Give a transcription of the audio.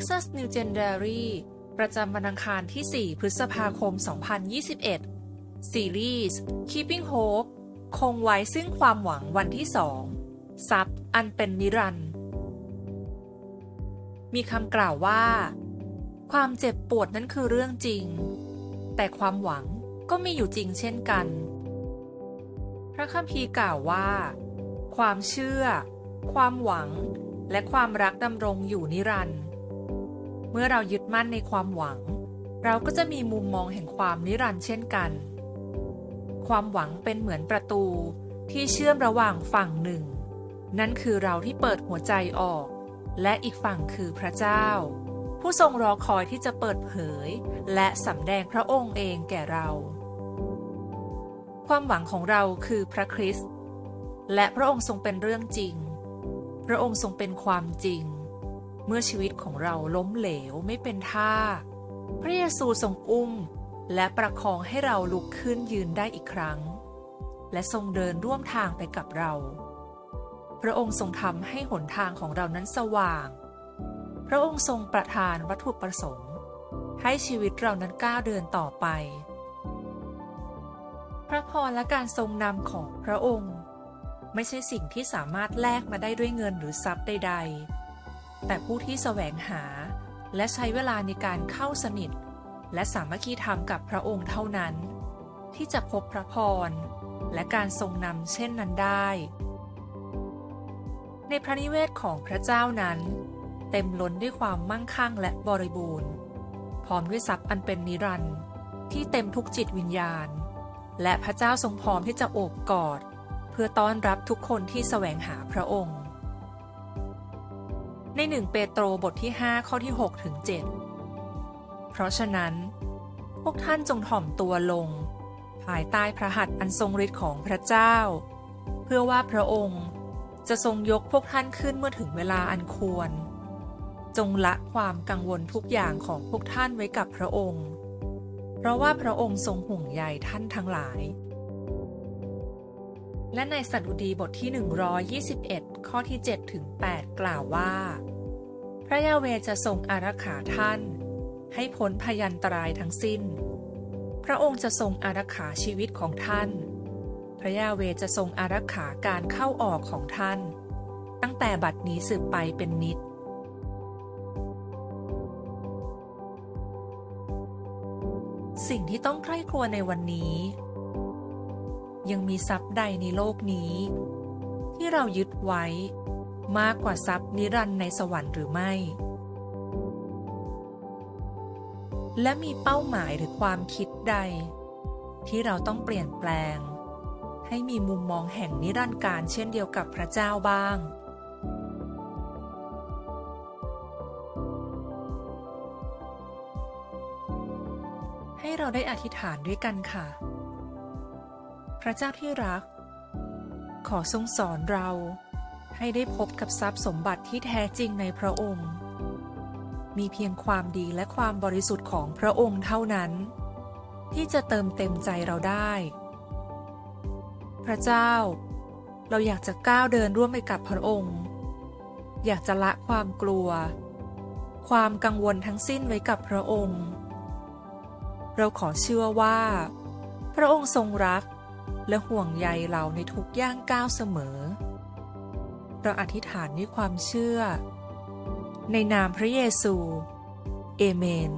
Texas New Legendary ประจำวันอังคารที่ 4 พฤษภาคม 2021 ซีรีส์ Keeping Hope คงไว้ซึ่งความหวังวันที่2ซับอันเป็นนิรันด์มีคำกล่าวว่า ความเจ็บปวดนั้นคือเรื่องจริง แต่ความหวังก็มีอยู่จริงเช่นกัน พระคัมภีร์กล่าวว่า ความเชื่อ ความหวัง และความรักดำรงอยู่นิรันดร์ เมื่อเรายึดมั่นในความหวัง เราก็จะมีมุมมองแห่งความนิรันดร์เช่นกัน ความหวังเป็นเหมือนประตูที่เชื่อมระหว่างฝั่งหนึ่ง นั่นคือเราที่เปิดหัวใจออก และอีกฝั่งคือพระเจ้า ผู้ทรงรอคอยที่จะเปิดเผย และสำแดงพระองค์เองแก่เรา ความหวังของเราคือพระคริสต์และพระองค์ทรงเป็นเรื่องจริง พระองค์ทรงเป็นความจริง เมื่อชีวิตของเราล้มเหลวไม่เป็นท่า พระเยซูทรงอุ้ม และประคองให้เราลุกขึ้นยืนได้อีกครั้ง และทรงเดินร่วมทางไปกับเรา พระองค์ทรงทำให้หนทางของเรานั้นสว่าง พระองค์ทรงประทานวัตถุประสงค์ ให้ชีวิตเรานั้นก้าวเดินต่อไป พระพรและการทรงนำของพระองค์ ไม่ใช่สิ่งที่สามารถแลกมาได้ด้วยเงินหรือทรัพย์ใด ๆ แต่ผู้ที่แสวงหา และใช้เวลาในการเข้าสนิท และสามัคคีธรรมกับพระองค์เท่านั้น ที่จะพบพระพร และการทรงนำเช่นนั้นได้ ในพระนิเวศของพระเจ้านั้น เต็มล้นด้วยความมั่งคั่งและบริบูรณ์ พร้อมด้วยทรัพย์อันเป็นนิรันดร์ที่เต็มทุกจิตวิญญาณ และพระเจ้าทรงพร้อมที่จะโอบกอด เพื่อต้อนรับทุกคนที่แสวงหาพระองค์ ในหนึ่งเปโตรบทที่ 5 ข้อที่ 6 ถึง 7 เพราะฉะนั้น พวกท่านจงถ่อมตัวลง ภายใต้พระหัตถ์อันทรงฤทธิ์ของพระเจ้า เพื่อว่าพระองค์จะทรงยกพวกท่านขึ้นเมื่อถึงเวลาอันควร จงละความกังวลทุกอย่างของพวกท่านไว้กับพระองค์ เพราะว่าพระองค์ทรงห่วงใยท่านทั้งหลาย และในสัตดุดีบทที่ 121 ข้อที่ 7 ถึง 8 กล่าวว่า พระยาเวจะทรงอารักขาท่าน ให้พ้นพยันตรายทั้งสิ้น พระองค์จะทรงอารักขาชีวิตของท่าน พระยาเวจะทรงอารักขาการเข้าออกของท่าน ตั้งแต่บัดนี้สืบไปเป็นนิดสิ่งที่ต้องใคร่ครวญในวันนี้ ยังมีทรัพย์ใดในโลกนี้ ที่เรายึดไว้ มากกว่าทรัพย์นิรันดร์ในสวรรค์หรือไม่ และมีเป้าหมายหรือความคิดใด ที่เราต้องเปลี่ยนแปลง ให้มีมุมมองแห่งนิรันดร์การเช่นเดียวกับพระเจ้าบ้างให้เราได้อธิษฐานด้วยกันค่ะ พระเจ้าที่รัก ขอทรงสอนเราให้ได้พบกับทรัพย์สมบัติที่แท้จริงในพระองค์ มีเพียงความดีและความบริสุทธิ์ของพระองค์เท่านั้น ที่จะเติมเต็มใจเราได้ พระเจ้า เราอยากจะก้าวเดินร่วมไปกับพระองค์ อยากจะละความกลัว ความกังวลทั้งสิ้นไว้กับพระองค์ เราขอเชื่อว่า พระองค์ทรงรัก และห่วงใยเราในทุกย่างก้าวเสมอ เราอธิษฐานด้วยความเชื่อ ในนามพระเยซู เอเมน